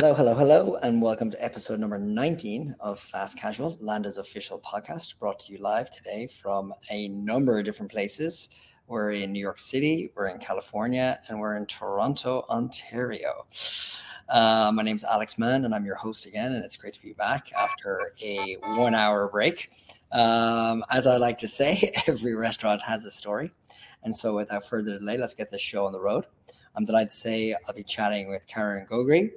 Hello, hello, hello, and welcome to episode number 19 of Fast Casual, Landa's official podcast, brought to you live today from a number of different places. We're in New York City, we're in California, and we're in Toronto, Ontario. Uh, my name is Alex Mann, and I'm your host again, and it's great to be back after a one hour break. Um, as I like to say, every restaurant has a story. And so, without further delay, let's get this show on the road. I'm delighted to say I'll be chatting with Karan Gogri,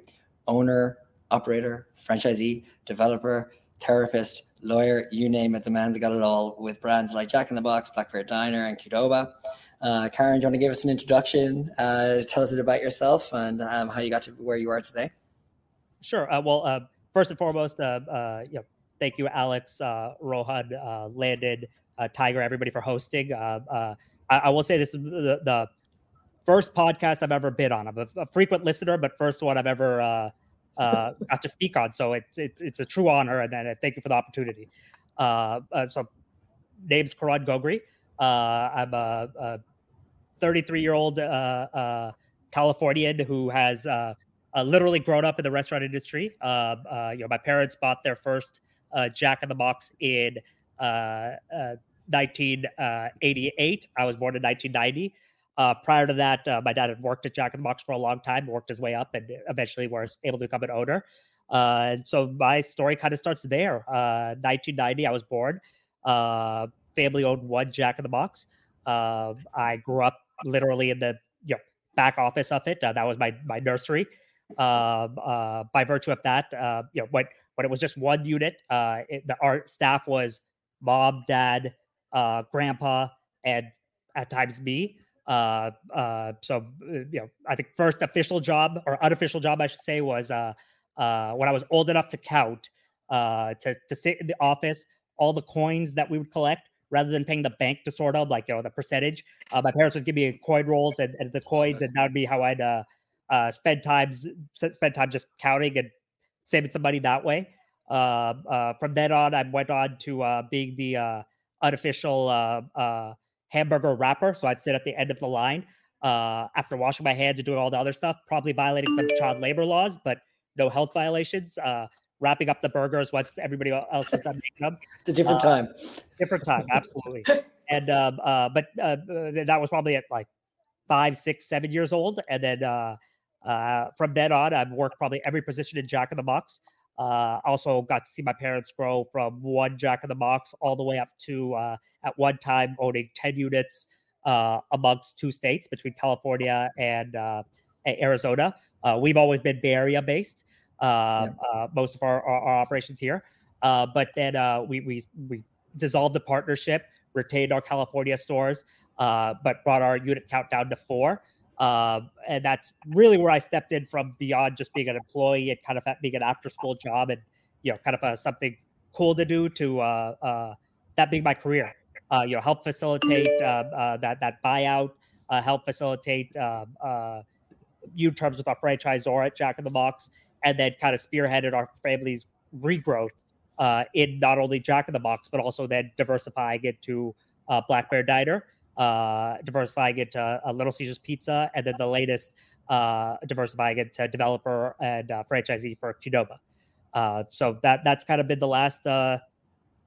owner, operator, franchisee, developer, therapist, lawyer, you name it, the man's got it all with brands like Jack in the Box, Black Bear Diner, and Qdoba. Uh, Karan, do you want to give us an introduction? Uh, tell us a bit about yourself and um, how you got to where you are today. Sure. Uh, well, uh, first and foremost, uh, uh, thank you, Alex, Rohan, Landon, Tiger, everybody for hosting. I, I, will say this is the, the, first podcast I've ever been on. I'm a, a frequent listener, but first one I've ever uh, got to speak on. So it's it, it's a true honor, and, and thank you for the opportunity. Uh, uh, so, name's Karan Gogri. Uh, I'm a, a 33 year old uh, uh, Californian who has literally grown up in the restaurant industry. you know, my parents bought their first Jack in the Box in 1988. I was born in 1990. Uh, prior to that, uh, my dad had worked at Jack in the Box for a long time, worked his way up, and eventually was able to become an owner. Uh, and so my story kind of starts there. 1990, uh, I was born. Uh, family owned one Jack in the Box. Uh, I grew up literally in the you know, back office of it. that was my my nursery. Um, by virtue of that, you know, when when it was just one unit, it, the art staff was mom, dad, grandpa, and at times me. Uh, uh, so uh, you know, I think first official job or unofficial job, I should say, was uh, uh, when I was old enough to count, uh, to to sit in the office, all the coins that we would collect, rather than paying the bank to sort of like you know the percentage. Uh, my parents would give me coin rolls and, and the coins, and that would be how I'd uh, uh, spend times spend time just counting and saving some money that way. Uh, uh, from then on, I went on to uh, being the uh, unofficial uh, uh, hamburger wrapper. So I'd sit at the end of the line uh, after washing my hands and doing all the other stuff, probably violating some child labor laws, but no health violations. Uh, wrapping up the burgers once everybody else was done making them. It's a different uh, time. Different time, absolutely. and um, uh, but uh, that was probably at like five, six, seven years old, and then uh, uh, from then on, I've worked probably every position in Jack in the Box. Uh, also got to see my parents grow from one Jack in the Box all the way up to uh, at one time owning 10 units uh, amongst two states between California and uh, Arizona. Uh, we've always been Bay Area based, uh, yeah. most of our, our, our operations here. but then we, we, we dissolved the partnership, retained our California stores, but brought our unit count down to four. Um, and that's really where I stepped in from beyond just being an employee and kind of being an after school job and, you know, kind of a, something cool to do to uh, uh, that being my career. Uh, you know, help facilitate uh, uh, that that buyout, uh, help facilitate um, new terms with our franchisor at Jack in the Box, and then kind of spearheaded our family's regrowth in not only Jack in the Box but also then diversifying into Black Bear Diner uh, diversifying it to a Little Caesars Pizza, and then the latest uh, diversifying it to developer and uh, franchisee for Qdoba. Uh, so that that's kind of been the last uh,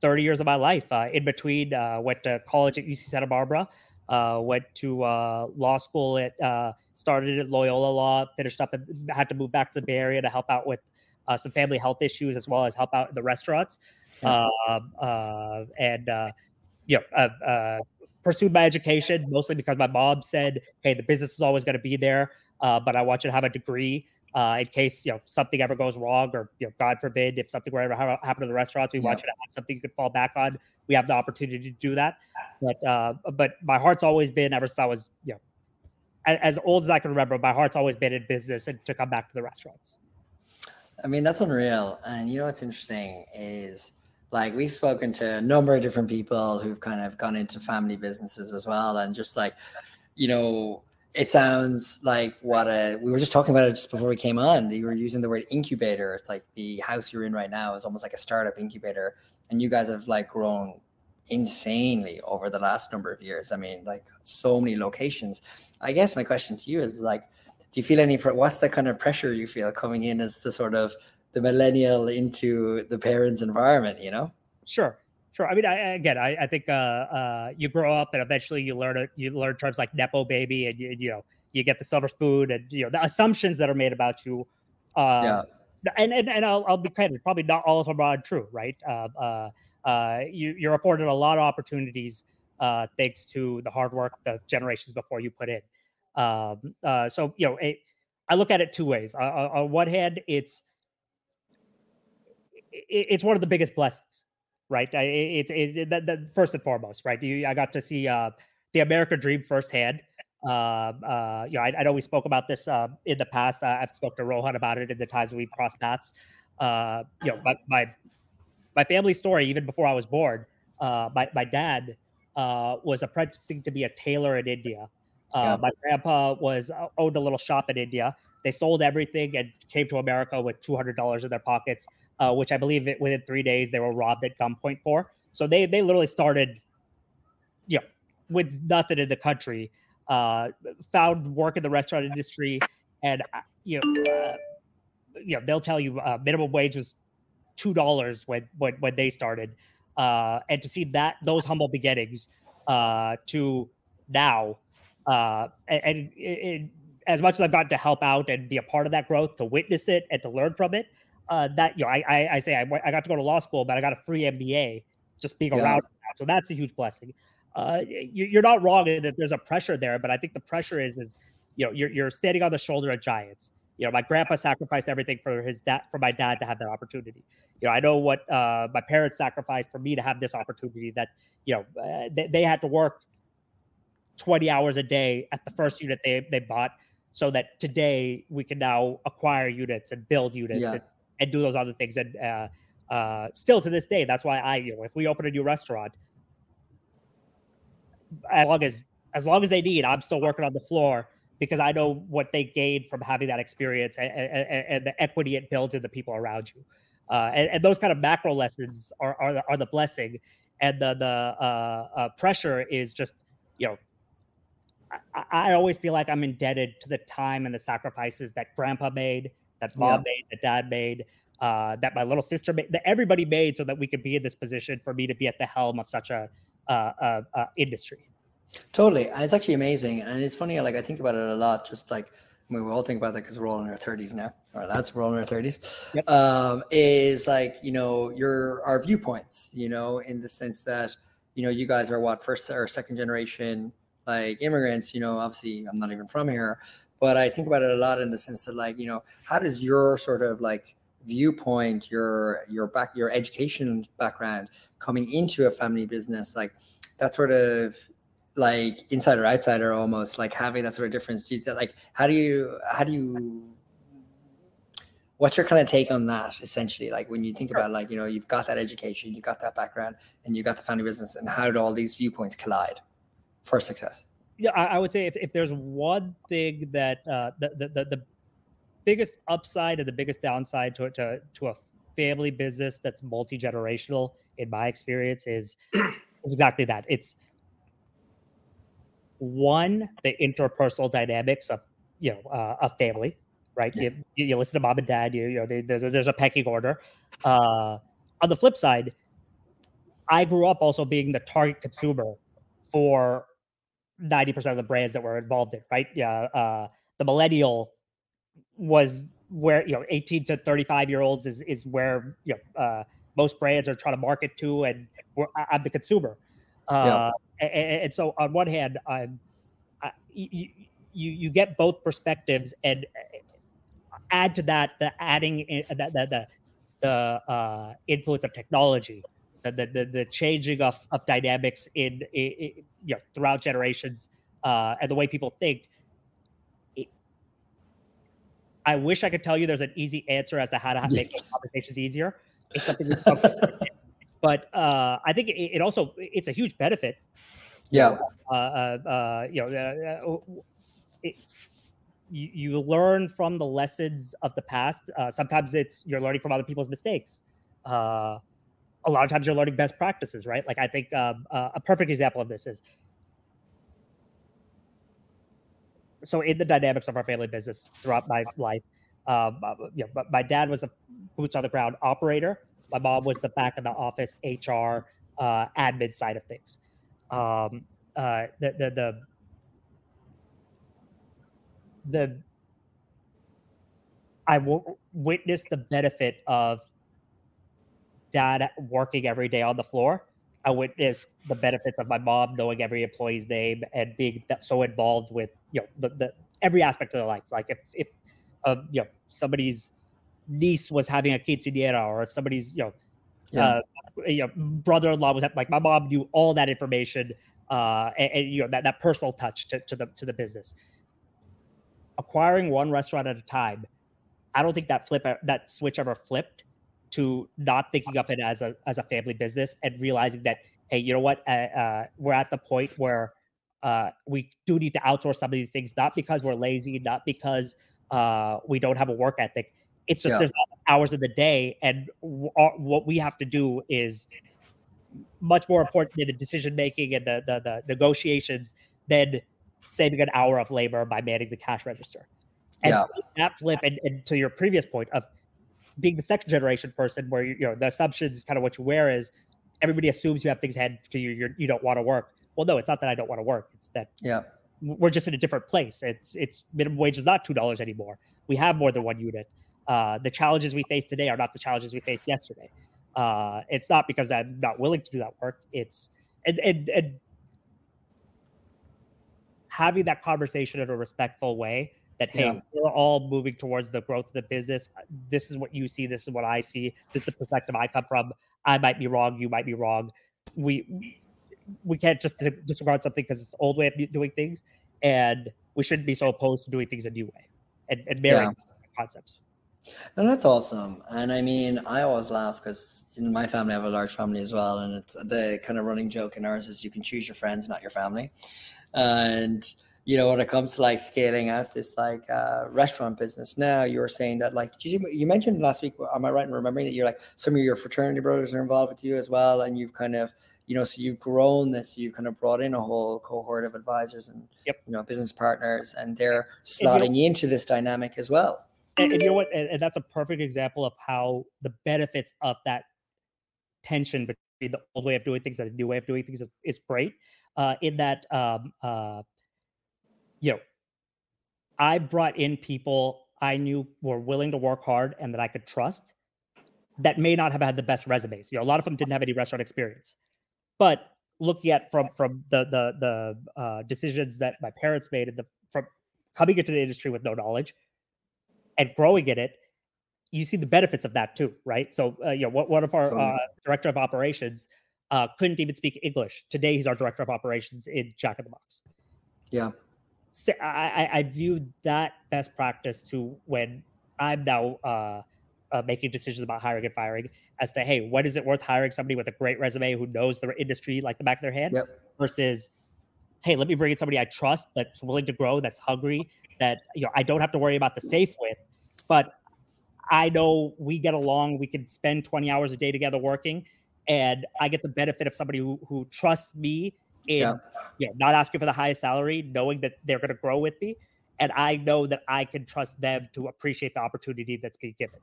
30 years of my life. Uh, in between, uh, went to college at UC Santa Barbara, uh, went to uh, law school at uh, started at Loyola Law, finished up and had to move back to the Bay Area to help out with uh, some family health issues as well as help out in the restaurants. Um, uh, and uh, yeah, uh, uh, pursued my education mostly because my mom said, "Hey, the business is always going to be there, uh, but I want you to have a degree uh, in case you know something ever goes wrong, or you know, God forbid, if something were ever ha- happen to the restaurants, we yeah. want you to have something you could fall back on. We have the opportunity to do that, but uh, but my heart's always been ever since I was you know as, as old as I can remember. My heart's always been in business and to come back to the restaurants. I mean, that's unreal. And you know what's interesting is like we've spoken to a number of different people who've kind of gone into family businesses as well and just like you know it sounds like what a we were just talking about it just before we came on you were using the word incubator it's like the house you're in right now is almost like a startup incubator and you guys have like grown insanely over the last number of years i mean like so many locations i guess my question to you is like do you feel any? What's the kind of pressure you feel coming in as the sort of the millennial into the parents' environment? You know. Sure. Sure. I mean, I, again, I, I think uh, uh, you grow up and eventually you learn it. You learn terms like nepo baby, and you, you know you get the silver spoon, and you know the assumptions that are made about you. Uh, yeah. And and, and I'll, I'll be candid. Probably not all of them are true, right? Uh, uh, uh, you, you're afforded a lot of opportunities uh, thanks to the hard work the generations before you put in. Um, uh, so you know, it, I look at it two ways. Uh, on one hand, it's it, it's one of the biggest blessings right? It's it, it, that, that, first and foremost, right? You, I got to see uh, the American Dream firsthand. Uh, uh, you know, I, I, know we spoke about this uh, in the past. I've spoke to Rohan about it in the times we crossed paths. Uh, you know, my, my my family story, even before I was born, uh, my my dad uh, was apprenticing to be a tailor in India. Uh, yeah. My grandpa was uh, owned a little shop in India. They sold everything and came to America with two hundred dollars in their pockets uh, which I believe it, within three days they were robbed at gunpoint for. So they they literally started, you know, with nothing in the country, uh, found work in the restaurant industry, and uh, you know, uh, you know they'll tell you uh, minimum wage was two dollars when, when when they started, uh, and to see that those humble beginnings uh, to now, uh, and, and it, as much as I've gotten to help out and be a part of that growth, to witness it and to learn from it, uh, that you know, I, I, I say I, I got to go to law school, but I got a free MBA just being yeah. around. So that's a huge blessing. Uh, you, are not wrong in that there's a pressure there, but I think the pressure is is you know you're you're standing on the shoulder of giants. You know, my grandpa sacrificed everything for his dad for my dad to have that opportunity. You know, I know what uh, my parents sacrificed for me to have this opportunity. That you know uh, they, they had to work 20 hours a day at the first unit they they bought so that today we can now acquire units and build units yeah. and and do those other things. And uh, uh, still to this day, that's why I, you know, if we open a new restaurant, as long as as long as they need, I'm still working on the floor because I know what they gain from having that experience and, and, and the equity it builds in the people around you. Uh, and, and, those kind of macro lessons are are the, are the blessing, and the the uh, uh, pressure is just you know. I, I, always feel like I'm indebted to the time and the sacrifices that Grandpa made, that mom yeah. made, that dad made, uh, that my little sister made, that everybody made, so that we could be in this position for me to be at the helm of such a uh, uh, uh industry. Totally, and it's actually amazing, and it's funny. Like I think about it a lot. Just like I mean, we all think about that because we're all in our thirties now, or that's we're all in our thirties. Yep. Um, is like you know your our viewpoints. You know, in the sense that you know you guys are what first or second generation like immigrants. You know, obviously I'm not even from here, but I think about it a lot in the sense that like you know how does your sort of like viewpoint your your back your education background coming into a family business like that sort of like insider outsider almost like having that sort of difference? Do you, like how do you how do you what's your kind of take on that essentially? Like when you think about like you know you've got that education you got that background and you got the family business and how do all these viewpoints collide for success yeah, I, I, would say if, if there's one thing that uh, the, the, the the biggest upside and the biggest downside to to to a family business that's multi generational, in my experience, is is exactly that. It's one the interpersonal dynamics of you know uh, a family, right? You, you, listen to mom and dad. You, you know there's a, there's a pecking order. Uh, on the flip side, I grew up also being the target consumer for 90% of the brands that were involved in, right? Yeah. Uh, the millennial was where, you know, 18 to 35 year olds is, is where, you know, uh, most brands are trying to market to, and I'm the consumer. Uh, yeah. and, and, so on one hand, I'm, I, you, you, you get both perspectives and uh, add to that, the adding that, the, the, the uh, influence of technology the the, the changing of, of dynamics in, in, in you know throughout generations uh, and the way people think. It, I wish I could tell you there's an easy answer as to how to make conversations easier. It's something, but uh, I think it, it, also it's a huge benefit. Yeah. Uh, uh, uh you know, uh, uh, it, you, you learn from the lessons of the past. sometimes it's you're learning from other people's mistakes. Uh, a lot of times you're learning best practices, right? Like I think um, uh, a perfect example of this is so in the dynamics of our family business throughout my life, um, uh, yeah, but my dad was a boots on the ground operator. My mom was the back of the office HR uh, admin side of things. Um, uh, the the the the I w- witnessed the benefit of dad working every day on the floor. I witnessed the benefits of my mom knowing every employee's name and being so involved with you know the, the every aspect of their life. Like if if uh, you know somebody's niece was having a quinceanera or if somebody's you know yeah. uh, you know brother-in-law was like my mom knew all that information uh, and, and, you know that, that personal touch to, to the to the business acquiring one restaurant at a time i don't think that flip that switch ever flipped to not thinking of it as a as a family business and realizing that hey you know what uh, uh, we're at the point where uh, we do need to outsource some of these things not because we're lazy not because uh, we don't have a work ethic it's just yeah. there's hours of the day and w- what we have to do is much more important in the decision making and the, the, the negotiations than saving an hour of labor by manning the cash register. And yeah. that flip, and, and, to your previous point of being the second generation person, where you, you know the assumption is kind of what you wear is everybody assumes you have things handed to you. You're, you don't want to work. Well, no, it's not that I don't want to work. It's that yeah, we're just in a different place. It's it's minimum wage is not two dollars anymore. We have more than one unit. Uh, the challenges we face today are not the challenges we faced yesterday. Uh, it's not because I'm not willing to do that work. It's and, and, and having that conversation in a respectful way that hey yeah. we're all moving towards the growth of the business uh, this is what you see this is what i see this is the perspective i come from i might be wrong you might be wrong we we can't just disregard something because it's the old way of doing things and we shouldn't be so opposed to doing things a new way and, and marrying yeah. concepts and that's awesome. And I mean, I always laugh because in my family, I have a large family as well. And it's the kind of running joke in ours is you can choose your friends, not your family. And, you know, when it comes to like scaling out this like uh, restaurant business now, you were saying that like, you, you mentioned last week, am I right in remembering that you're like some of your fraternity brothers are involved with you as well? And you've kind of, you know, so you've grown this, you've kind of brought in a whole cohort of advisors and, yep. you know, business partners, and they're slotting into this dynamic as well and, and you know what? And, and, that's a perfect example of how the benefits of that tension between the old way of doing things and the new way of doing things is, is great. Uh, in that, um, uh, you know, I brought in people I knew were willing to work hard and that I could trust that may not have had the best resumes. You know, a lot of them didn't have any restaurant experience, but looking at from from the the the uh, decisions that my parents made and the from coming into the industry with no knowledge and growing in it, you see the benefits of that too, right? So, uh, you know, one of our uh, director of operations uh, couldn't even speak English. Today, he's our director of operations in Jack in the Box. Yeah. I, I view that best practice to when I'm now uh, uh, making decisions about hiring and firing as to, hey, what is it worth hiring somebody with a great resume who knows the industry like the back of their hand yep. versus, hey, let me bring in somebody I trust that's willing to grow, that's hungry, that you know I don't have to worry about the safe with, but I know we get along. We can spend 20 hours a day together working, and I get the benefit of somebody who who trusts me in yeah. you know not asking for the highest salary, knowing that they're going to grow with me, and I know that I can trust them to appreciate the opportunity that's being given.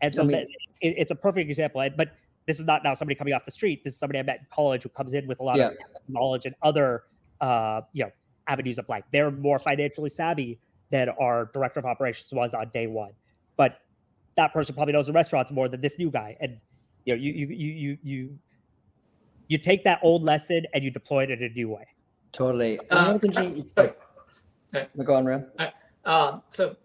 And so I mean, that, it, it's a perfect example. But this is not now somebody coming off the street. This is somebody I met in college who comes in with a lot yeah. of knowledge and other uh, you know avenues of life. They're more financially savvy than our director of operations was on day one. But that person probably knows the restaurants more than this new guy. And you know, you you you you you you take that old lesson and you deploy it in a new way. Totally. Uh, uh, go on, Ram. Uh, um, so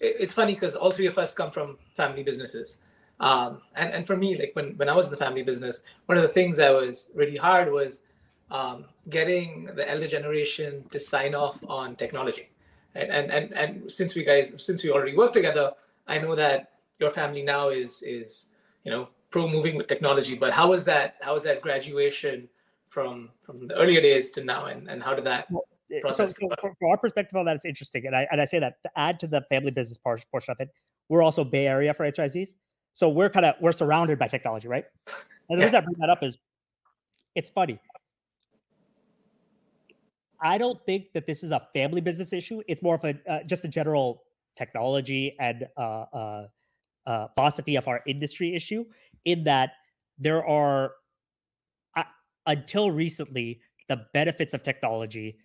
it's funny because all three of us come from family businesses. Um, and, and for me, like when, when I was in the family business, one of the things that was really hard was um, getting the elder generation to sign off on technology and and and, and since we guys since we already work together i know that your family now is is you know pro moving with technology but how was that how was that graduation from from the earlier days to now and and how did that so, so from our perspective on that it's interesting and i and i say that to add to the family business portion of it we're also bay area franchisees so we're kind of we're surrounded by technology right and the yeah. reason i bring that up is it's funny I don't think that this is a family business issue. It's more of a uh, just a general technology and uh, uh, uh, philosophy of our industry issue. In that there are, uh, until recently, the benefits of technology.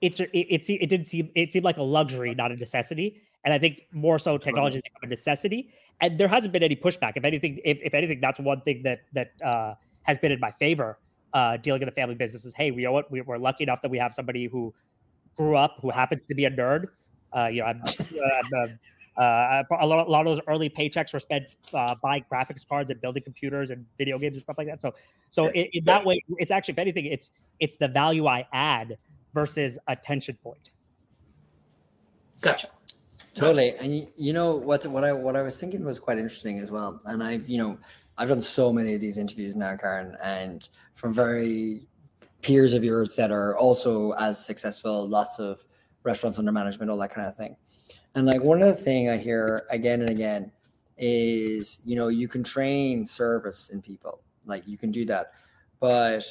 It, it it it didn't seem it seemed like a luxury, not a necessity. And I think more so technology has become a necessity. And there hasn't been any pushback. If anything, if, if anything, that's one thing that that uh, has been in my favor uh, dealing in the family business is hey, we know what we, are lucky enough that we have somebody who grew up who happens to be a nerd. Uh, you know, I'm, I'm uh, a, lot, a lot of those early paychecks were spent uh, buying graphics cards and building computers and video games and stuff like that. So, so in, in that way, it's actually, if anything, it's it's the value I add versus a tension point. Gotcha. Totally, and you know what? What I what I was thinking was quite interesting as well. And I've you know I've done so many of these interviews now, Karan, and from very peers of yours that are also as successful, lots of restaurants under management, all that kind of thing. And like one of the thing I hear again and again is, you know, you can train service in people, like you can do that, but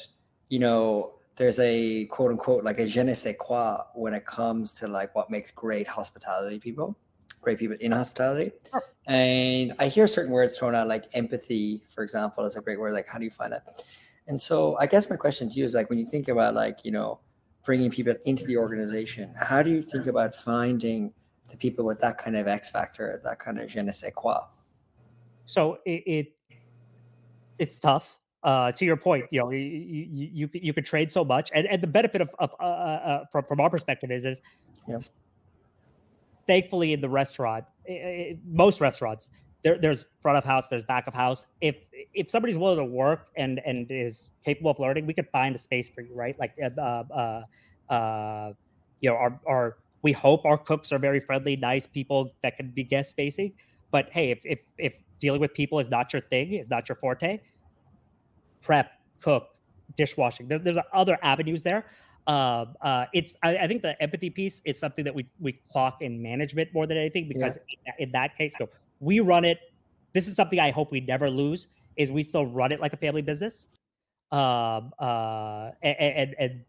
you know, there's a quote unquote like a je ne sais quoi when it comes to like what makes great hospitality people great people in hospitality. Sure. And I hear certain words thrown out, like empathy, for example, is a great word. Like, how do you find that? And so, I guess my question to you is like, when you think about like, you know, bringing people into the organization, how do you think about finding the people with that kind of X factor, that kind of je ne sais quoi? So it, it it's tough. Uh, to your point, you know, you, you you you could trade so much, and, and the benefit of, of uh, uh, uh from from our perspective is is yeah thankfully in the restaurant, it, it, most restaurants, there, there's front of house, there's back of house. If if somebody's willing to work and and is capable of learning, we could find a space for you, right? Like, uh, uh, uh, you know, our our we hope our cooks are very friendly, nice people that can be guest spacing. But hey, if if if dealing with people is not your thing, is not your forte, prep, cook, dishwashing. There, there's other avenues there. Um, uh, it's I, I, think the empathy piece is something that we we clock in management more than anything because yeah. in, in, that case, we run it. This is something I hope we never lose. Is we still run it like a family business. Um, uh, and, and, and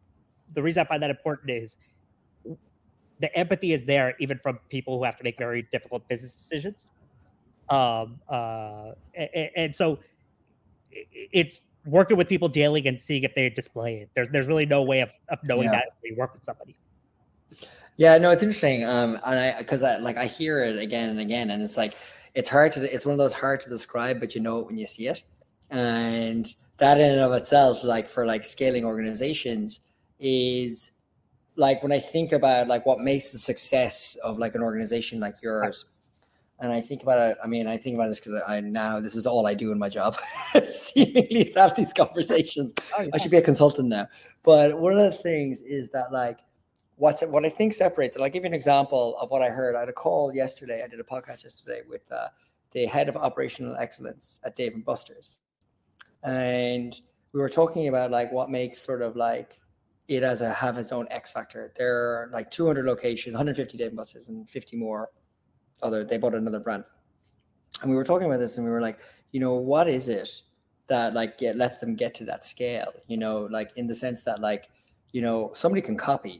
the reason I find that important is the empathy is there even from people who have to make very difficult business decisions. Um, uh, and, and so it's working with people daily and seeing if they display it. There's there's really no way of, of knowing yeah. that if you work with somebody. Yeah, no, it's interesting. Um, and I because I like I hear it again and again, and it's like it's hard to it's one of those hard to describe, but you know it when you see it. And that in and of itself, like for like scaling organizations, is like when I think about like what makes the success of like an organization like yours and I think about it. I mean, I think about this because I now this is all I do in my job. Seemingly, is have these conversations. Oh, yeah. I should be a consultant now. But one of the things is that like what's what I think separates it. I'll give you an example of what I heard. I had a call yesterday. I did a podcast yesterday with uh, the head of operational excellence at Dave and Buster's, and we were talking about like what makes sort of like it has a have its own X factor. There are like 200 locations, 150 Dave and Buster's, and 50 more other they bought another brand and we were talking about this and we were like you know what is it that like get, lets them get to that scale you know like in the sense that like you know somebody can copy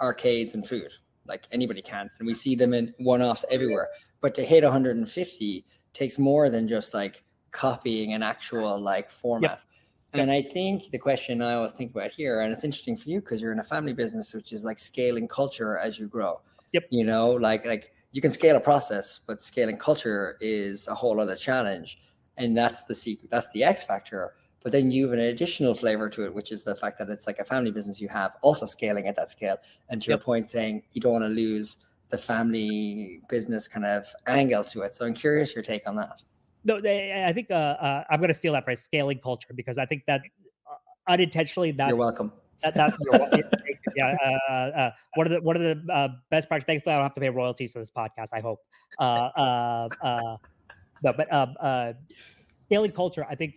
arcades and food like anybody can and we see them in one-offs everywhere but to hit 150 takes more than just like copying an actual like format yep. And I think the question I always think about here, and it's interesting for you because you're in a family business, which is like scaling culture as you grow. Yep. You know, like like you can scale a process, but scaling culture is a whole other challenge. And that's the secret, that's the X factor. But then you have an additional flavor to it, which is the fact that it's like a family business you have also scaling at that scale. And to yep. your point, saying you don't want to lose the family business kind of angle to it. So I'm curious your take on that. No, I think uh, uh, I'm going to steal that phrase, scaling culture, because I think that uh, unintentionally that's you're welcome. That, that's yeah. Uh, uh, one of the one of the uh, best practices. Thankfully, I don't have to pay royalties to this podcast. I hope. Uh, uh, uh, no, but um, uh, scaling culture. I think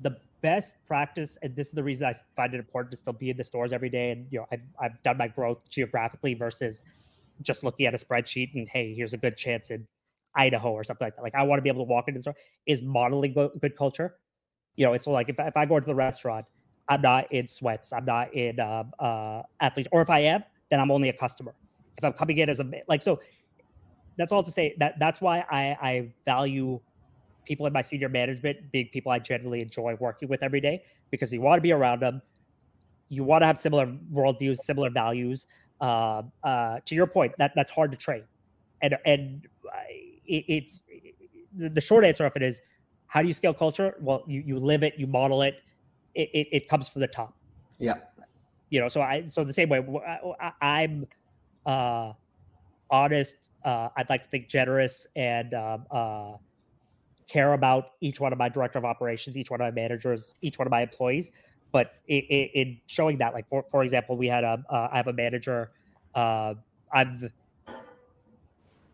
the best practice, and this is the reason I find it important to still be in the stores every day. And you know, I've, I've done my growth geographically versus just looking at a spreadsheet and hey, here's a good chance in Idaho or something like that. Like I want to be able to walk into the store. Is modeling good culture. You know, it's like if, if I go to the restaurant I'm not in sweats. I'm not in uh, uh, athletes. Or if I am, then I'm only a customer. If I'm coming in as a like so, that's all to say that that's why I I value people in my senior management being people I generally enjoy working with every day because you want to be around them. You want to have similar worldviews, similar values. Uh, uh, to your point, that that's hard to train, and and it, it's the short answer of it is how do you scale culture? Well, you you live it, you model it. It it, it comes from the top. Yeah. You know, so I so the same way I, am uh, honest. Uh, I'd like to think generous and um, uh, care about each one of my director of operations, each one of my managers, each one of my employees. But in showing that, like for for example, we had a uh, I have a manager. Uh, I've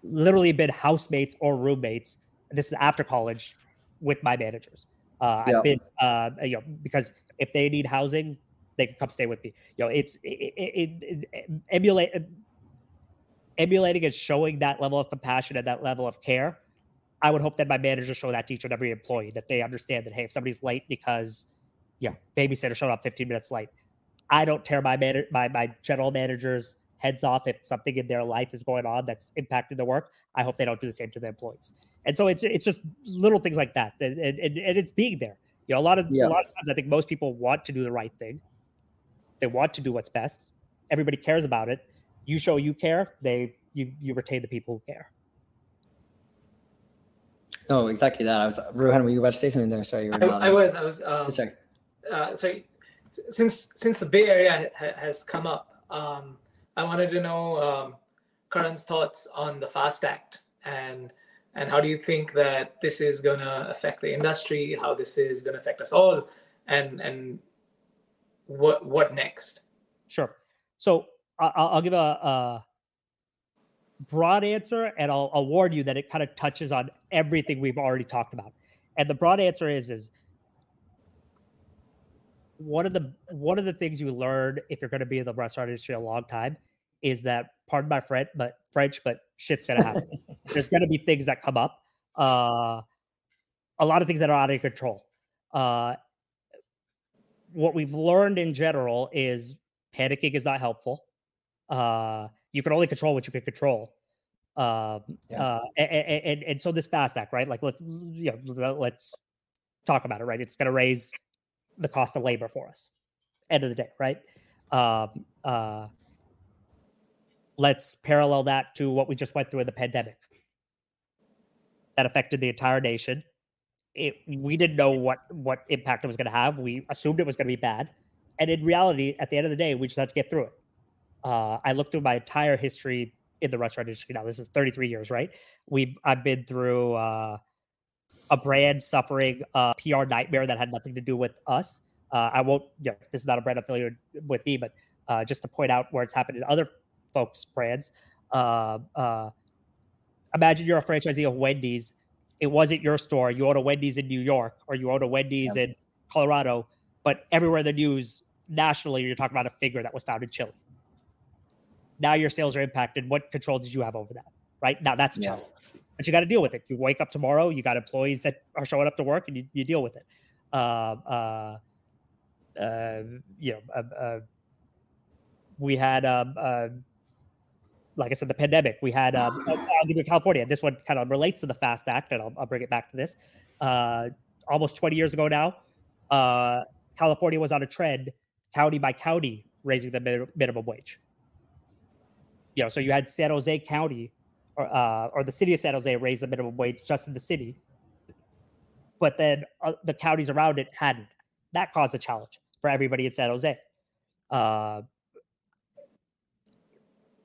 literally been housemates or roommates. This is after college with my managers. Uh, I've been, uh, you know, because if they need housing, they can come stay with me. You know, it's it, it, it, emulate emulating and showing that level of compassion and that level of care. I would hope that my managers show that to each and every employee that they understand that hey, if somebody's late because, yeah, babysitter showed up 15 minutes late, I don't tear my man- my my general managers heads off if something in their life is going on that's impacting their work. I hope they don't do the same to their employees. And so it's it's just little things like that, and, and, and it's being there. You know, a lot of yeah. a lot of times I think most people want to do the right thing. They want to do what's best. Everybody cares about it. You show you care, they you you retain the people who care. No, exactly that. I was Rohan, were you about to say something there? Sorry, you were I, I was. I was. Um, sorry. Uh, sorry. Since since the Bay Area ha- has come up, um, I wanted to know um, Karan's thoughts on the FAST Act and and how do you think that this is going to affect the industry? How this is going to affect us all, and and what what next? Sure. So I'll, I'll give a, a, broad answer, and I'll, I'll warn you that it kind of touches on everything we've already talked about. And the broad answer is is one of the one of the things you learn if you're going to be in the restaurant industry a long time is that pardon my French, but French, but shit's gonna happen. There's gonna be things that come up. Uh, a lot of things that are out of control. Uh, what we've learned in general is panicking is not helpful. Uh, you can only control what you can control. Um, yeah. uh, and, and, and so this FAST Act, right? Like let's you know, let's talk about it, right? It's going to raise the cost of labor for us. End of the day, right? Um, uh, let's parallel that to what we just went through in the pandemic that affected the entire nation. It, we didn't know what what impact it was going to have. We assumed it was going to be bad, and in reality, at the end of the day, we just had to get through it. Uh, I looked through my entire history in the restaurant industry. Now this is 33 years, right? We I've been through uh, a brand suffering a PR nightmare that had nothing to do with us. Uh, I won't. You know, this is not a brand affiliated with me, but uh, just to point out where it's happened in other folks' brands. Uh, uh, imagine you're a franchisee of Wendy's. It wasn't your store. You own a Wendy's in New York or you own a Wendy's in Colorado, but everywhere in the news nationally, you're talking about a figure that was found in chili. Now your sales are impacted. What control did you have over that? Right now, that's a challenge. But you got to deal with it. You wake up tomorrow, you got employees that are showing up to work, and you, you deal with it. Uh, uh, uh, you know, uh, uh, we had um, uh, like I said, the pandemic. We had, um, I'll give you California. This one kind of relates to the FAST Act, and I'll, I'll bring it back to this. Uh, almost 20 years ago now, uh, California was on a trend, county by county, raising the minimum wage. You know, so you had San Jose County, or uh, or the city of San Jose raised the minimum wage just in the city, but then uh, the counties around it hadn't. That caused a challenge for everybody in San Jose. Uh,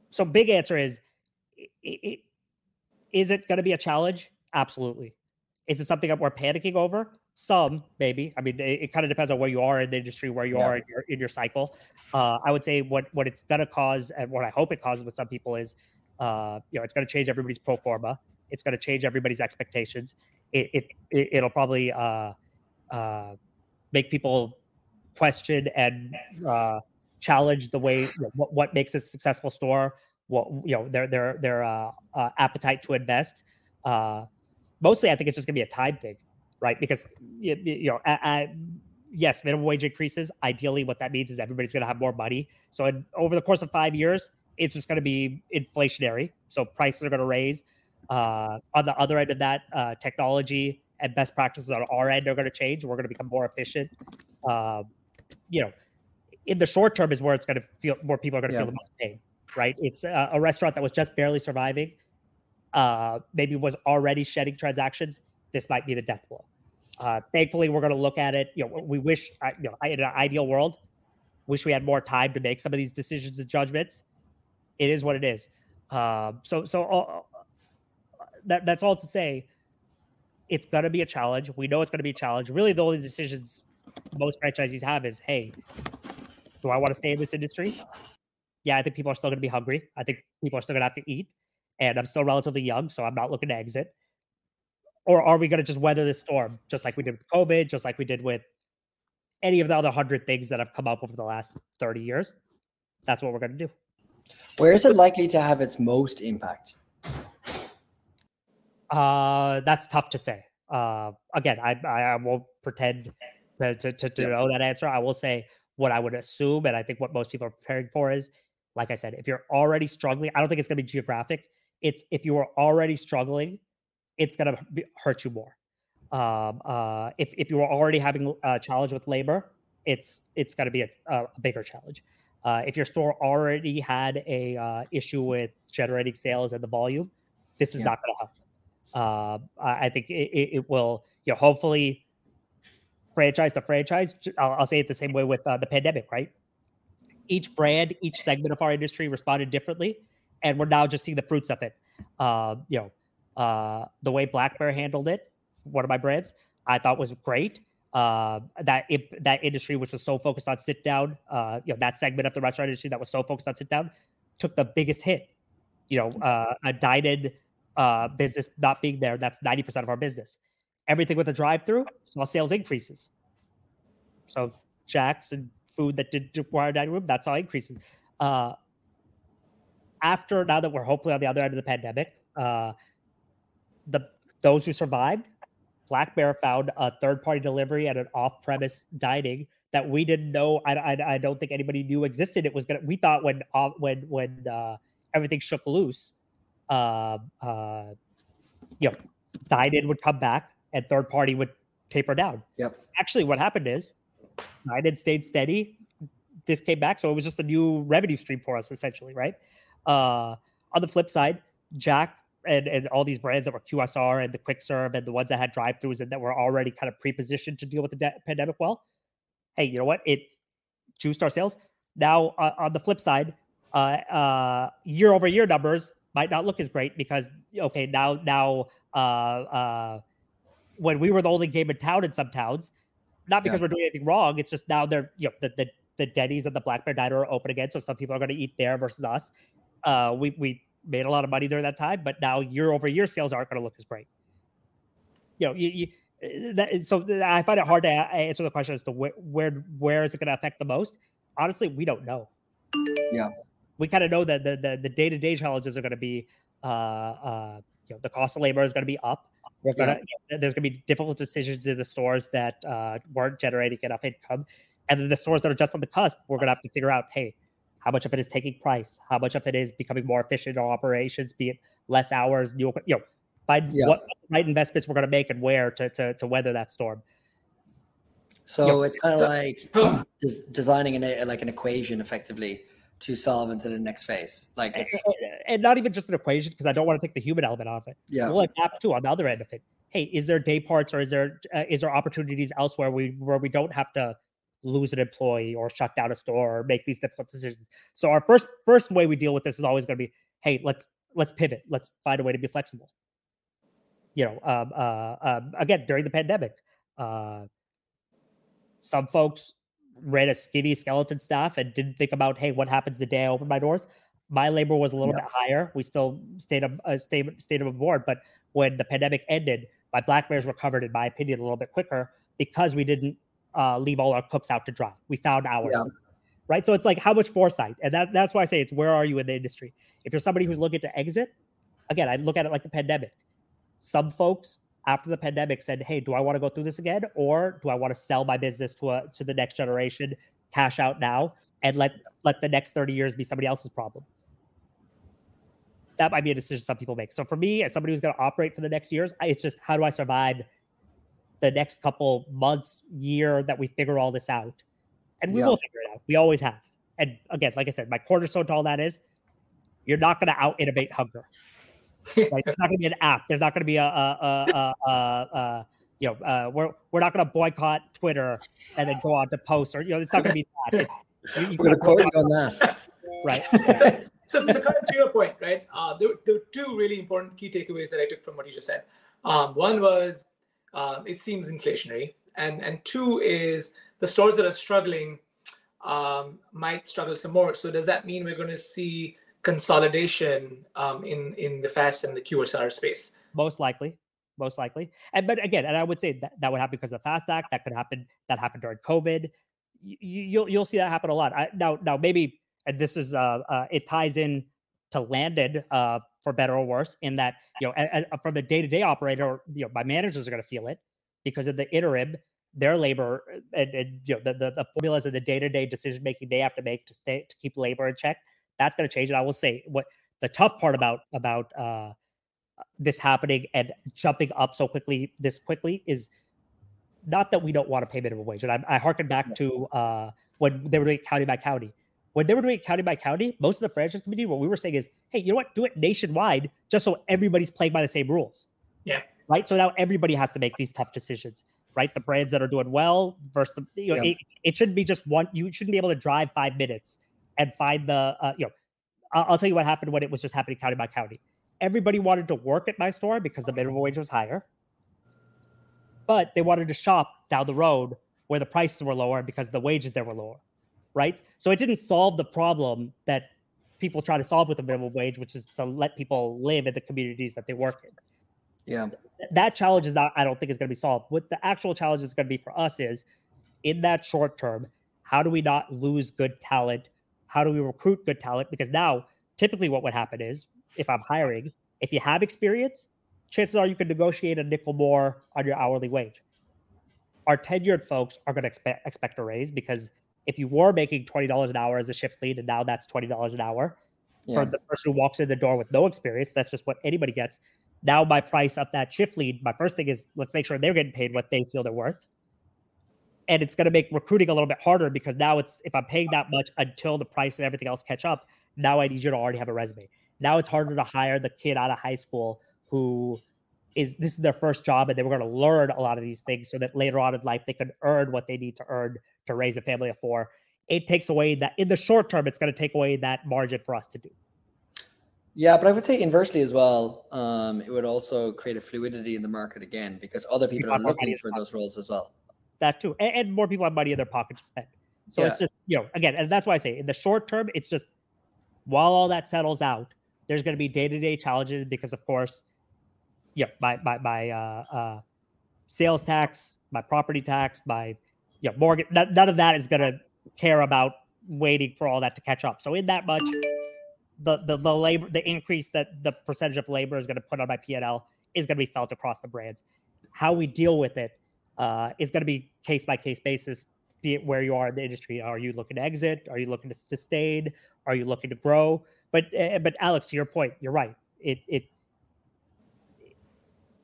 so big answer is it, it, is it going to be a challenge? Absolutely. Is it something that we're panicking over? Some, maybe. I mean, it, it kind of depends on where you are in the industry, where you yeah. are in your, in your cycle. Uh, I would say what what it's going to cause, and what I hope it causes with some people is, uh, you know, it's going to change everybody's pro forma. It's going to change everybody's expectations. It, it, it will probably uh, uh, make people question and uh, challenge the way what, what makes a successful store what you know their their their uh, uh, appetite to invest. Uh, mostly, I think it's just gonna be a time thing, right? Because you, you know, I, I, yes, minimum wage increases. Ideally, what that means is everybody's going to have more money. So in, over the course of five years, it's just going to be inflationary. So prices are going to raise. Uh, on the other end of that, uh, technology and best practices on our end are going to change. We're going to become more efficient. Uh, you know, in the short term is where it's going to feel more people are going to yeah. feel the most pain. Right? It's a, a restaurant that was just barely surviving. Uh, maybe was already shedding transactions. This might be the death blow. Uh, thankfully, we're going to look at it. You know, we wish, you know, in an ideal world, wish we had more time to make some of these decisions and judgments. It is what it is. Um, so, so uh, that that's all to say. It's going to be a challenge. We know it's going to be a challenge. Really, the only decisions most franchisees have is, hey, do I want to stay in this industry? Yeah, I think people are still going to be hungry. I think people are still to have to eat, and I'm still relatively young, so I'm not looking to exit or are we going to just weather the storm just like we did with covid just like we did with any of the other 100 things that have come up over the last 30 years that's what we're going to do where is it likely to have its most impact? Uh that's tough to say. Uh again i i, won't pretend to to, to, to know that answer. I will say what i would assume and i think what most people are preparing for is like i said if you're already struggling i don't think it's going to be geographic. It's if you are already struggling it's going to hurt you more. Um, uh, if if you are already having a challenge with labor, it's it's going to be a, a, bigger challenge. Uh, if your store already had a uh, issue with generating sales and the volume, this is yeah. not going to help. Uh, I think it, it, will, you know, hopefully franchise to franchise. I'll, I'll say it the same way with uh, the pandemic, right? Each brand, each segment of our industry responded differently, and we're now just seeing the fruits of it. Uh, you know, uh, the way Black Bear handled it, one of my brands, I thought was great. Uh, that it, that industry, which was so focused on sit down, uh, you know, that segment of the restaurant industry that was so focused on sit down, took the biggest hit. You know, uh, a dine-in uh, business not being there, that's ninety percent of our business. Everything with a drive-through saw sales increases. So Jack's and food that did require dining room, that's all increasing. Uh, after now that we're hopefully on the other end of the pandemic, uh, the those who survived, Black Bear found a third party delivery at an off premise dining that we didn't know. I, I, I, don't think anybody knew existed. It was gonna. We thought when uh, when when uh, everything shook loose, uh, uh, you know, dine in would come back and third party would taper down. Yep. Actually, what happened is dine in stayed steady. This came back, so it was just a new revenue stream for us, essentially, right? Uh, on the flip side, Jack and, and all these brands that were QSR and the quick serve and the ones that had drive throughs and that were already kind of pre-positioned to deal with the de- pandemic well, hey, you know what? It juiced our sales. Now, uh, on the flip side, uh, uh, year over year numbers might not look as great because okay, now now uh, uh, when we were the only game in town in some towns, not because yeah. we're doing anything wrong, it's just now they're you know the the, the Denny's and the Black Bear Diner are open again, so some people are going to eat there versus us. Uh, we we made a lot of money during that time, but now year over year sales aren't going to look as great. You know, you, you eh, that, so I find it hard to answer the question as to where where, where is it going to affect the most. Honestly, we don't know. Yeah, we kind of know that the the day to day challenges are going to be, uh, uh, you know, the cost of labor is going to be up. We're gonna, yeah. there's going to be difficult decisions in the stores that uh, weren't generating enough income, and then the stores that are just on the cusp, we're going to have to figure out, hey, how much of it is taking price, how much of it is becoming more efficient in our operations, be it less hours, new, you know, find yeah. what right investments we're going to make and where to, to, to weather that storm. So it's kind of like designing an, like an equation effectively to solve into the next phase. Like it's and not even just an equation because I don't want to take the human element off it. Yeah, we'll adapt too on the other end of it. Hey, is there day parts or is there uh, is there opportunities elsewhere we where we don't have to lose an employee or shut down a store or make these difficult decisions. So our first first way we deal with this is always going to be, hey, let's let's pivot. Let's find a way to be flexible. You know, um, uh, um, again during the pandemic, uh, some folks ran a skinny skeleton staff and didn't think about, hey, what happens the day I open my doors? My labor was a little yeah. bit higher. We still stayed a uh, stayed, stayed aboard, but when the pandemic ended, my black bears recovered, in my opinion, a little bit quicker because we didn't uh, leave all our cooks out to dry. We found ours. Yeah. Right. So it's like how much foresight. And that, that's why I say it's where are you in the industry? If you're somebody who's looking to exit, again, I look at it like the pandemic. Some folks after the pandemic said, "Hey, do I want to go through this again, or do I want to sell my business to a to the next generation, cash out now, and let let the next thirty years be somebody else's problem?" That might be a decision some people make. So for me, as somebody who's going to operate for the next years, it's just how do I survive the next couple months, year that we figure all this out, and we yeah. will figure it out. We always have. And again, like I said, my cornerstone to all that is you're not going to out innovate hunger. Right? There's not going to be an app. There's not going to be a, a, a, a you know, uh, we're we're not going to boycott Twitter and then go on to post or you know, it's not going to be that. It's, you, you we're going to quote you on that, right? so, so kind of to your point, right? Uh, there, there were two really important key takeaways that I took from what you just said. Um, one was um, it seems inflationary, and and two is the stores that are struggling um, might struggle some more. So does that mean we're going to see consolidation um, in in the fast and the QSR space? Most likely, most likely. And but again, and I would say that that would happen because of the FAST Act. That could happen. That happened during COVID. You, you'll you'll see that happen a lot. I, now now maybe and this is uh, uh it ties in to landed uh for better or worse in that you know a, a, from a day-to-day operator you know my managers are going to feel it because of the interim their labor uh, and, and you know the, the, the formulas of the day-to-day decision making they have to make to stay to keep labor in check that's going to change. And i will say what the tough part about about uh this happening and jumping up so quickly this quickly is not that we don't want to pay minimum wage and i, I harken back to uh when they were doing county by county when they were doing it county by county, most of the franchise committee, what we were saying is, hey, you know what? Do it nationwide just so everybody's playing by the same rules. Yeah. Right. So now everybody has to make these tough decisions, right? The brands that are doing well versus the, you know, yeah. it, it, shouldn't be just one. You shouldn't be able to drive five minutes and find the, uh, you know, I'll, I'll tell you what happened when it was just happening county by county. Everybody wanted to work at my store because the minimum wage was higher, but they wanted to shop down the road where the prices were lower because the wages there were lower right? So it didn't solve the problem that people try to solve with the minimum wage, which is to let people live in the communities that they work in. Yeah. That challenge is not, I don't think is going to be solved. What the actual challenge is going to be for us is in that short term, how do we not lose good talent? How do we recruit good talent? Because now, typically, what would happen is if I'm hiring, if you have experience, chances are you can negotiate a nickel more on your hourly wage. Our tenured folks are going to expect expect a raise because if you were making $20 an hour as a shift lead and now that's $20 an hour yeah. for the person who walks in the door with no experience, that's just what anybody gets. Now my price of that shift lead, my first thing is let's make sure they're getting paid what they feel they're worth. And it's going to make recruiting a little bit harder because now it's if I'm paying that much until the price and everything else catch up, now I need you to already have a resume. Now it's harder to hire the kid out of high school who is this is their first job and they were going to learn a lot of these things so that later on in life they can earn what they need to earn to raise a family of four. It takes away that in the short term, it's going to take away that margin for us to do. Yeah, but I would say inversely as well, um, it would also create a fluidity in the market again because other people are looking for those roles as well. That too, and, and, more people have money in their pocket to spend. So yeah. it's just you know again, and that's why I say in the short term, it's just while all that settles out, there's going to be day to day challenges because of course yeah, by my my uh, uh, sales tax, by property tax, by yeah mortgage. None, none of that is going to care about waiting for all that to catch up. So in that much, the the the labor, the increase that the percentage of labor is going to put on my P&L is going to be felt across the brands. How we deal with it uh, is going to be case by case basis. Be it where you are in the industry, are you looking to exit? Are you looking to sustain? Are you looking to grow? But uh, but Alex, to your point, you're right. It it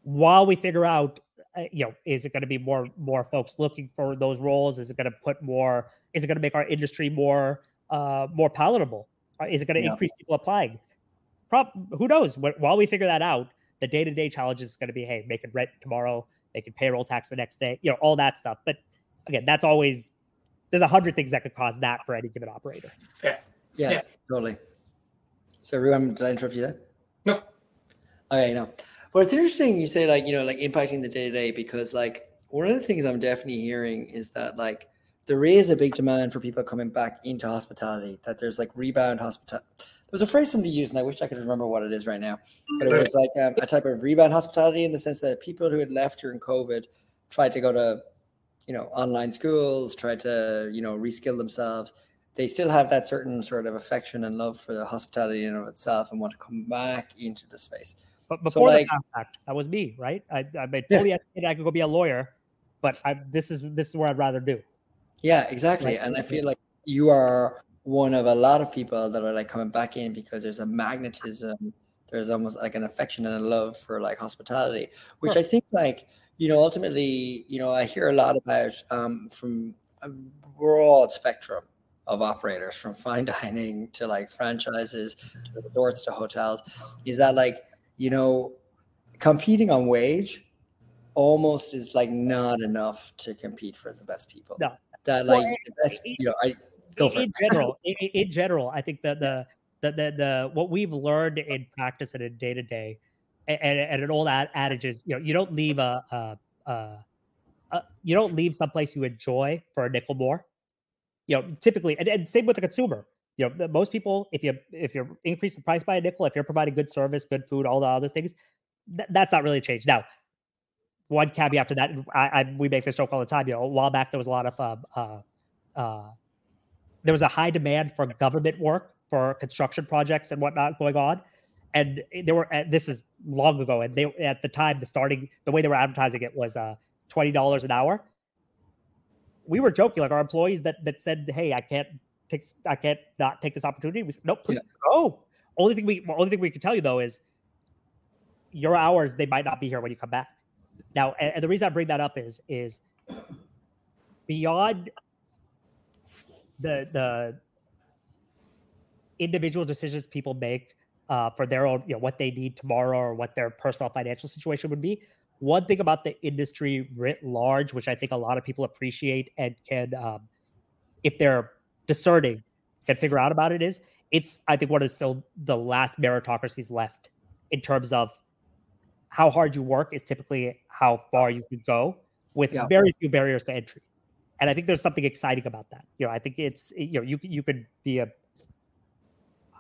while we figure out uh, you know is it going to be more more folks looking for those roles? Is it going to put more is it going to make our industry more uh more palatable? Uh, is it going to yeah. increase people applying? Prob- who knows? While we figure that out the day-to-day challenge is going to be hey making rent tomorrow making payroll tax the next day you know all that stuff. But again that's always there's a hundred things that could cause that for any given operator. Yeah. Yeah, yeah. totally. So Ruben, did i interrupt you there? No okay no but it's interesting you say like, you know, like impacting the day to day because like one of the things I'm definitely hearing is that like there is a big demand for people coming back into hospitality, that there's like rebound hospitality. There was a phrase somebody used, and I wish I could remember what it is right now. But it was like um, a type of rebound hospitality in the sense that people who had left during COVID tried to go to, you know, online schools, tried to, you know, reskill themselves. They still have that certain sort of affection and love for the hospitality in and of itself and want to come back into the space But before so, like, the FAST Act, that was me, right? I, I made fully yeah. I could go be a lawyer, but I, this is this is where I'd rather do. Yeah, exactly. And I feel like you are one of a lot of people that are like coming back in because there's a magnetism, there's almost like an affection and a love for like hospitality, which. I think like you know ultimately you know I hear a lot about um, from a broad spectrum of operators from fine dining to like franchises to resorts to hotels is that like you know competing on wage almost is like not enough to compete for the best people. No. That like well, the best you know i go in, in general in, in, general i think that the, the the the what we've learned in practice and in day to day and, and an old adage is you know you don't leave a, a, a, a you don't leave someplace you enjoy for a nickel more. You know, typically, and, and same with the consumer. You know, most people, if you if you increase the price by a nickel, if you're providing good service, good food, all the other things, th- that's not really changed. Now, one caveat to that, I, I, we make this joke all the time. You know, a while back there was a lot of uh, uh, uh, there was a high demand for government work for construction projects and whatnot going on, and there were this is long ago, and they at the time the starting the way they were advertising it was uh, twenty dollars an hour we were joking like our employees that that said, "Hey, I can't take, I can't not take this opportunity." We said, "Nope, please yeah. go." Only thing we, only thing we can tell you though is your hours they might not be here when you come back. Now, and, and the reason I bring that up is is beyond the the individual decisions people make uh, for their own, you know, what they need tomorrow or what their personal financial situation would be one thing about the industry writ large, which I think a lot of people appreciate and can, um, if they're discerning, can figure out about it is it's I think what is still the last meritocracies left in terms of how hard you work is typically how far you can go with yeah. very few barriers to entry. And I think there's something exciting about that. You know, I think it's you know you you could be a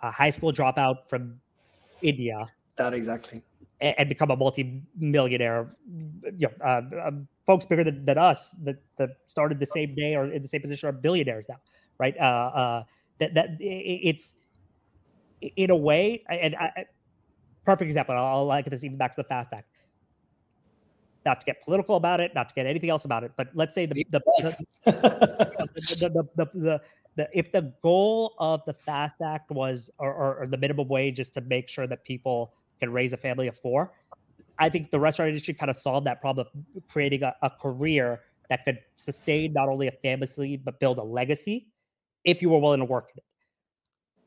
a high school dropout from India. That exactly and, and become a multi-millionaire. You know, uh, uh, folks bigger than, than us that, that started the same day or in the same position are billionaires now, right? Uh, uh, that that it's in a way, and I, perfect example. I'll, I'll like this even back to the FAST Act. Not to get political about it, not to get anything else about it, but let's say the the the, the, the, the, the if the goal of the FAST Act was or, or, or, the minimum wage is to make sure that people can raise a family of four. I think the restaurant industry kind of solved that problem of creating a, a career that could sustain not only a family but build a legacy if you were willing to work.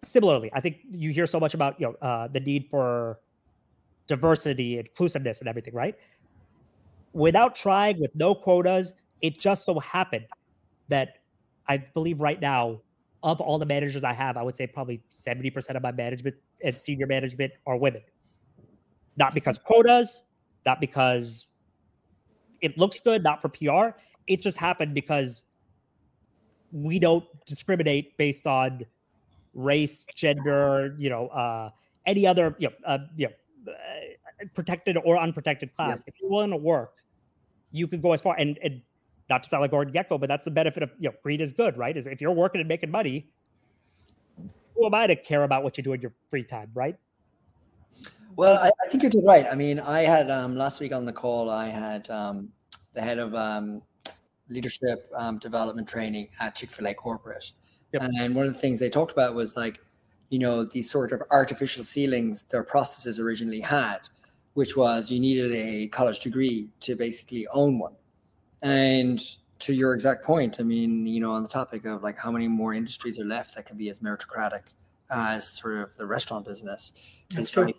Similarly, I think you hear so much about you know uh, the need for diversity, inclusiveness, and everything, right? Without trying, with no quotas, it just so happened that I believe right now, of all the managers I have, I would say probably 70% of my management and senior management are women not because quotas, not because it looks good, not for PR. It just happened because we don't discriminate based on race, gender, you know, uh, any other, you know, uh, you know, uh, protected or unprotected class. Yeah. If you're willing to work, you could go as far. And, and not to sound like Gordon Gekko, but that's the benefit of you know, greed is good, right? Is if you're working and making money, who am I to care about what you do in your free time, right? Well, I, I, think you did right. I mean, I had um, last week on the call, I had um, the head of um, leadership um, development training at Chick fil A corporate. Yep. And one of the things they talked about was like, you know, these sort of artificial ceilings their processes originally had, which was you needed a college degree to basically own one. And to your exact point, I mean, you know, on the topic of like how many more industries are left that can be as meritocratic as sort of the restaurant business. That's true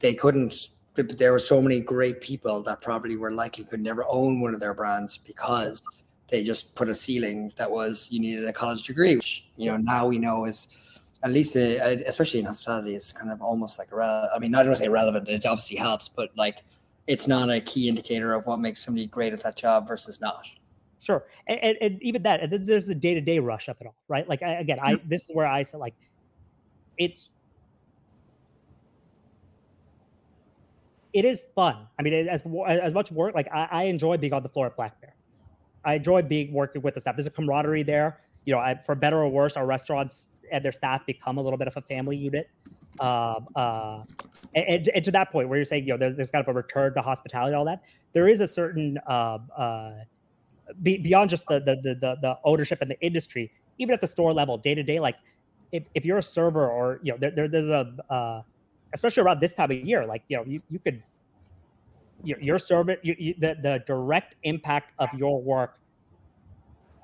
they couldn't but there were so many great people that probably were likely could never own one of their brands because they just put a ceiling that was you needed a college degree which you know now we know is at least uh, especially in hospitality is kind of almost like irrelevant i mean not to say relevant it obviously helps but like it's not a key indicator of what makes somebody great at that job versus not sure and, and, and even that and there's the day-to-day rush of it all right like I, again i this is where i said like it's it is fun. I mean, as as much work, like I, I, enjoy being on the floor at Black Bear. I enjoy being working with the staff. There's a camaraderie there. You know, I, for better or worse, our restaurants and their staff become a little bit of a family unit. Um, uh, and, and, to that point where you're saying, you know, there's, there's kind of a return to hospitality, all that. There is a certain uh, uh, be, beyond just the, the the the ownership and the industry, even at the store level, day to day. Like, if, if you're a server or you know, there, there there's a uh, especially around this time of year, like you know, you, you could your, your service, you, you, the the direct impact of your work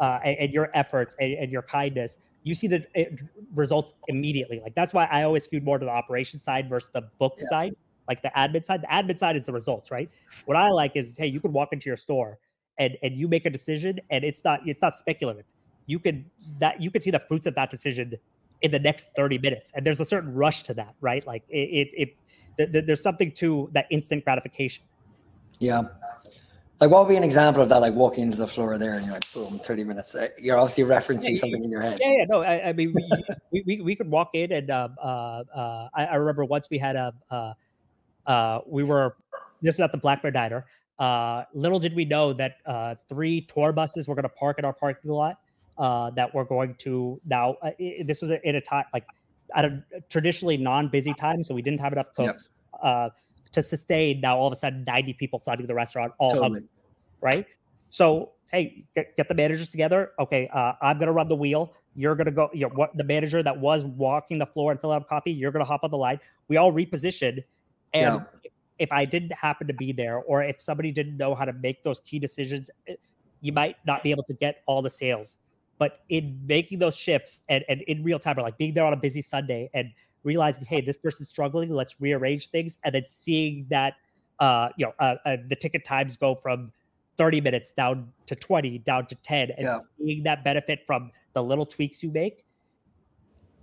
uh, and, and, your efforts and, and, your kindness, you see the results immediately. Like that's why I always skewed more to the operation side versus the book yeah. side, like the admin side. The admin side is the results, right? What I like is, hey, you can walk into your store and and you make a decision, and it's not it's not speculative. You can that you can see the fruits of that decision in the next 30 minutes and there's a certain rush to that right like it it, it there's something to that instant gratification yeah like what would be an example of that like walking into the floor there and you're like boom 30 minutes uh, you're obviously referencing yeah, something in your head yeah yeah no i, I mean we, we, we could walk in and um, uh, uh, I, I, remember once we had a uh, uh, we were this is at the black bear diner uh, little did we know that uh, three tour buses were going to park in our parking lot uh, that we're going to now. Uh, this was in a time like at a traditionally non-busy time, so we didn't have enough cooks yep. uh, to sustain. Now all of a sudden, ninety people flooding the restaurant, all totally. hungry, right? So hey, get, get, the managers together. Okay, uh, I'm gonna run the wheel. You're gonna go. You know, what the manager that was walking the floor and filling out coffee. You're gonna hop on the line. We all repositioned, and. Yeah. If I didn't happen to be there, or if somebody didn't know how to make those key decisions, eh, you might not be able to get all the sales but in making those shifts and, and in real time, or like being there on a busy Sunday and realizing, hey, this person's struggling, let's rearrange things, and then seeing that, uh, you know, uh, uh, the ticket times go from 30 minutes down to 20, down to 10, and yeah. seeing that benefit from the little tweaks you make,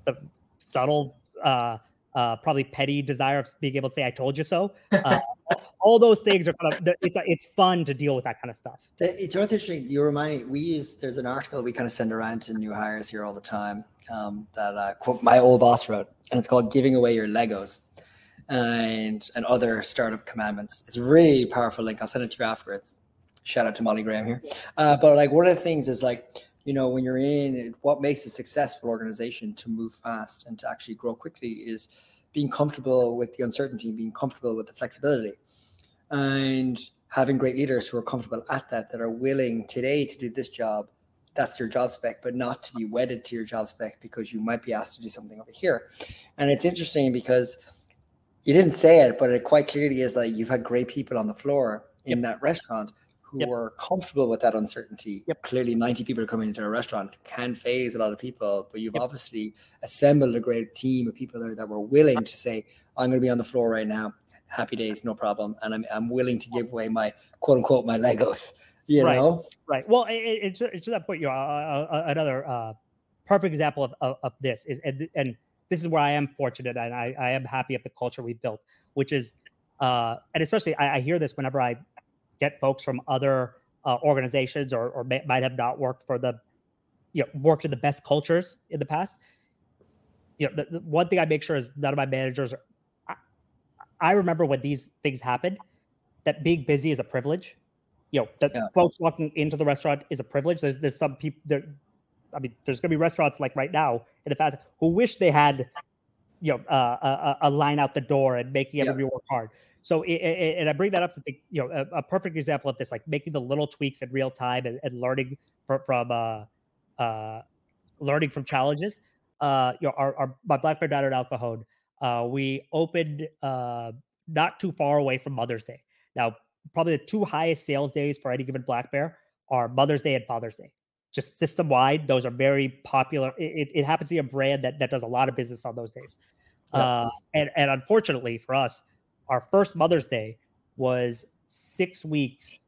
the subtle, uh, uh, probably petty desire of being able to say "I told you so." Uh, all those things are kind of it's it's fun to deal with that kind of stuff. It's interesting. You remind me. We use there's an article we kind of send around to new hires here all the time um, that uh, quote my old boss wrote, and it's called "Giving Away Your Legos." And and other startup commandments. It's a really powerful link. I'll send it to you afterwards. Shout out to Molly Graham here. Uh, but like one of the things is like you know when you're in what makes a successful organization to move fast and to actually grow quickly is being comfortable with the uncertainty being comfortable with the flexibility and having great leaders who are comfortable at that that are willing today to do this job that's your job spec but not to be wedded to your job spec because you might be asked to do something over here and it's interesting because you didn't say it but it quite clearly is that you've had great people on the floor in yep. that restaurant who yep. are comfortable with that uncertainty. Yep. Clearly, 90 people are coming into a restaurant can phase a lot of people, but you've yep. obviously assembled a great team of people there that were willing to say, I'm going to be on the floor right now. Happy days, no problem. And I'm, I'm willing to give away my quote unquote my Legos, you right. know? Right. Well, it's it, it, to that point, you know, uh, uh, uh, another uh, perfect example of, of, of, this is, and, and this is where I am fortunate and I, I am happy of the culture we built, which is, uh, and especially I, I hear this whenever I get folks from other uh, organizations or, or may, might have not worked for the, you know, worked in the best cultures in the past. You know, the, the one thing I make sure is none of my managers. Are, I, I remember when these things happen, that being busy is a privilege. You know, that yeah. folks walking into the restaurant is a privilege. There's there's some people there. I mean, there's going to be restaurants like right now in the past who wish they had, you know, uh, a, a, line out the door and making everybody work hard. So, it, it, and I bring that up to think, you know, a, a, perfect example of this, like making the little tweaks in real time and, and learning from, from uh, uh, learning from challenges. Uh, you know, our, our my Black Bear Diner at El Cajon, uh, we opened uh, not too far away from Mother's Day. Now, probably the two highest sales days for any given Black Bear are Mother's Day and Father's Day. Just system wide, those are very popular. It, it, happens to be a brand that, that does a lot of business on those days. Yeah. Uh, and, and unfortunately for us, our first Mother's Day was six weeks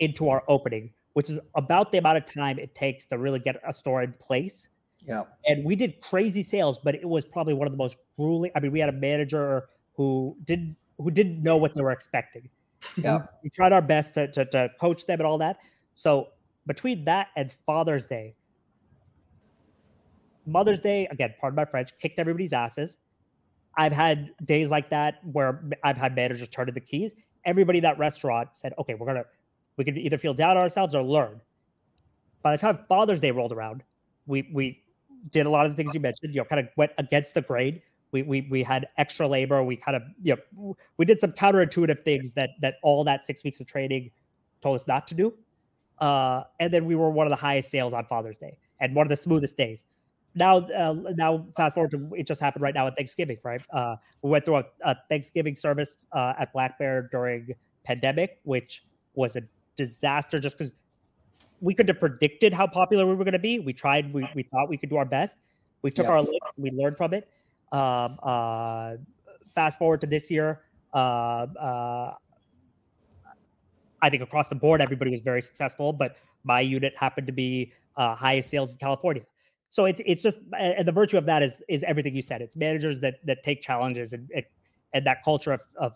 into our opening, which is about the amount of time it takes to really get a store in place. Yeah. And we did crazy sales, but it was probably one of the most grueling. I mean, we had a manager who didn't who didn't know what they were expecting. Yeah. We, we tried our best to, to, to coach them and all that. So between that and Father's Day, Mother's Day, again, pardon my French, kicked everybody's asses. I've had days like that where I've had managers turn in the keys. Everybody in that restaurant said, okay, we're going to, we can either feel down on ourselves or learn. By the time Father's Day rolled around, we, we did a lot of the things you mentioned, you know, kind of went against the grain. we we we had extra labor. We kind of you know we did some counterintuitive things that that all that six weeks of training told us not to do. Uh, and then we were one of the highest sales on Father's Day and one of the smoothest days. Now, uh, now fast forward to it just happened right now at Thanksgiving, right? Uh, we went through a, a Thanksgiving service uh, at Black Bear during pandemic, which was a disaster just because we could have predicted how popular we were going to be. We tried, we, we thought we could do our best. We took yeah. our licks, we learned from it. Um, uh, fast forward to this year, uh, uh, I think across the board, everybody was very successful, but my unit happened to be uh, highest sales in California. So it's it's just and the virtue of that is is everything you said. It's managers that that take challenges and and, and that culture of, of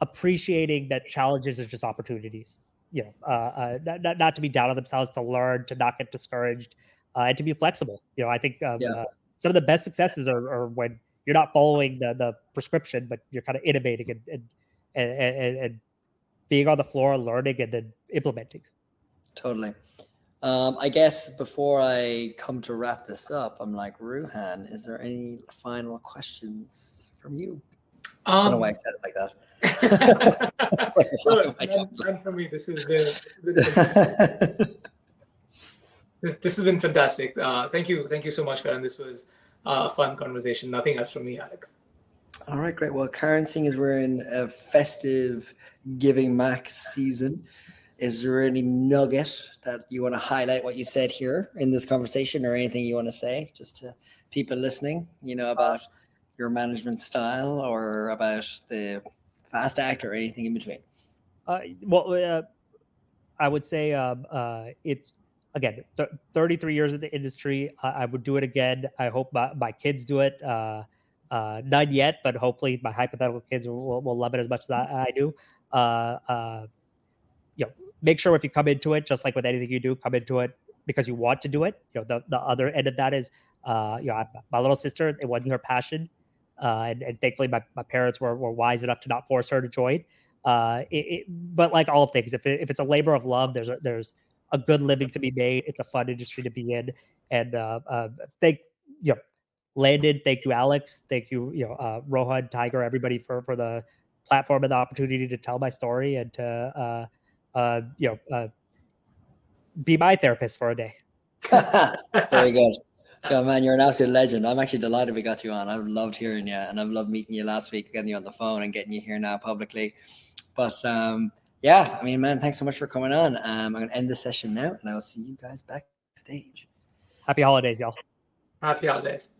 appreciating that challenges is just opportunities. You know, uh, uh, not, not to be down on themselves, to learn, to not get discouraged, uh, and to be flexible. You know, I think um, yeah. Uh, some of the best successes are, are, when you're not following the the prescription, but you're kind of innovating and and, and, and, and being on the floor, learning, and then implementing. Totally. Um, I guess before I come to wrap this up, I'm like, Rohan, is there any final questions from you? Um, I don't know why I said it like that. none, for me. This has been, this, this, has been fantastic. Uh, thank you, thank you so much, Karan. This was a fun conversation. Nothing else from me, Alex. All right, great. Well, Karan, seeing as we're in a festive giving Mac season, is there any nugget that you want to highlight what you said here in this conversation or anything you want to say just to people listening, you know, about your management style or about the FAST Act or anything in between? Uh, well, uh, I would say um, uh, it's again th- 33 years in the industry. I, I, would do it again. I hope my, my kids do it. Uh, uh, none yet, but hopefully my hypothetical kids will, will love it as much as I, I do. Uh, you know, make sure if you come into it, just like with anything you do, come into it because you want to do it. You know, the, the other end of that is, you know, my little sister, it wasn't her passion. Uh, and, and, thankfully, my, my parents were, were wise enough to not force her to join. Uh, it, it, but like all things, if, it, if it's a labor of love, there's a, there's a good living to be made. It's a fun industry to be in. And uh, uh, thank you know, Landon, thank you, Alex, thank you, you know, uh, Rohan, Tiger, everybody for for the platform and the opportunity to tell my story and to uh, uh, you know uh, be my therapist for a day. Very good. Yeah, man, you're an absolute legend. I'm actually delighted we got you on. I've loved hearing you, and I've loved meeting you last week, getting you on the phone, and getting you here now publicly. But um, yeah, I mean, man, thanks so much for coming on. Um, I'm going to end the session now, and I will see you guys backstage. Happy holidays, y'all. Happy holidays.